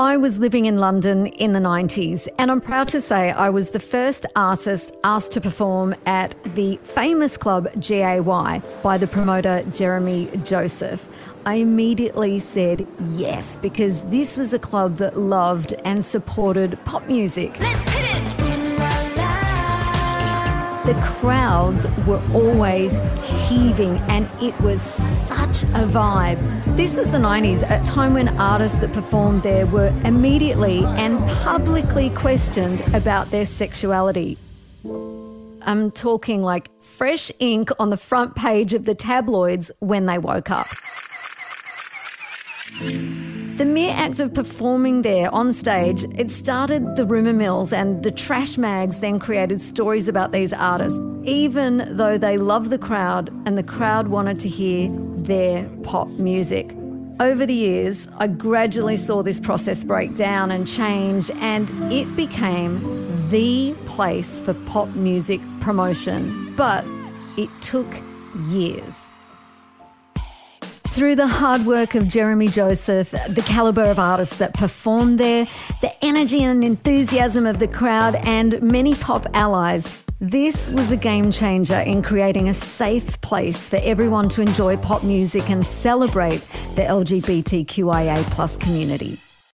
I was living in London in the 90s, and I'm proud to say I was the first artist asked to perform at the famous club GAY by the promoter Jeremy Joseph. I immediately said yes because this was a club that loved and supported pop music. The crowds were always heaving and it was such a vibe. This was the 90s, a time when artists that performed there were immediately and publicly questioned about their sexuality. I'm talking like fresh ink on the front page of the tabloids when they woke up. The mere act of performing there on stage, it started the rumour mills, and the trash mags then created stories about these artists, even though they loved the crowd and the crowd wanted to hear their pop music. Over the years, I gradually saw this process break down and change, and it became the place for pop music promotion. But it took years. Through the hard work of Jeremy Joseph, the calibre of artists that performed there, the energy and enthusiasm of the crowd, and many pop allies, this was a game changer in creating a safe place for everyone to enjoy pop music and celebrate the LGBTQIA plus community.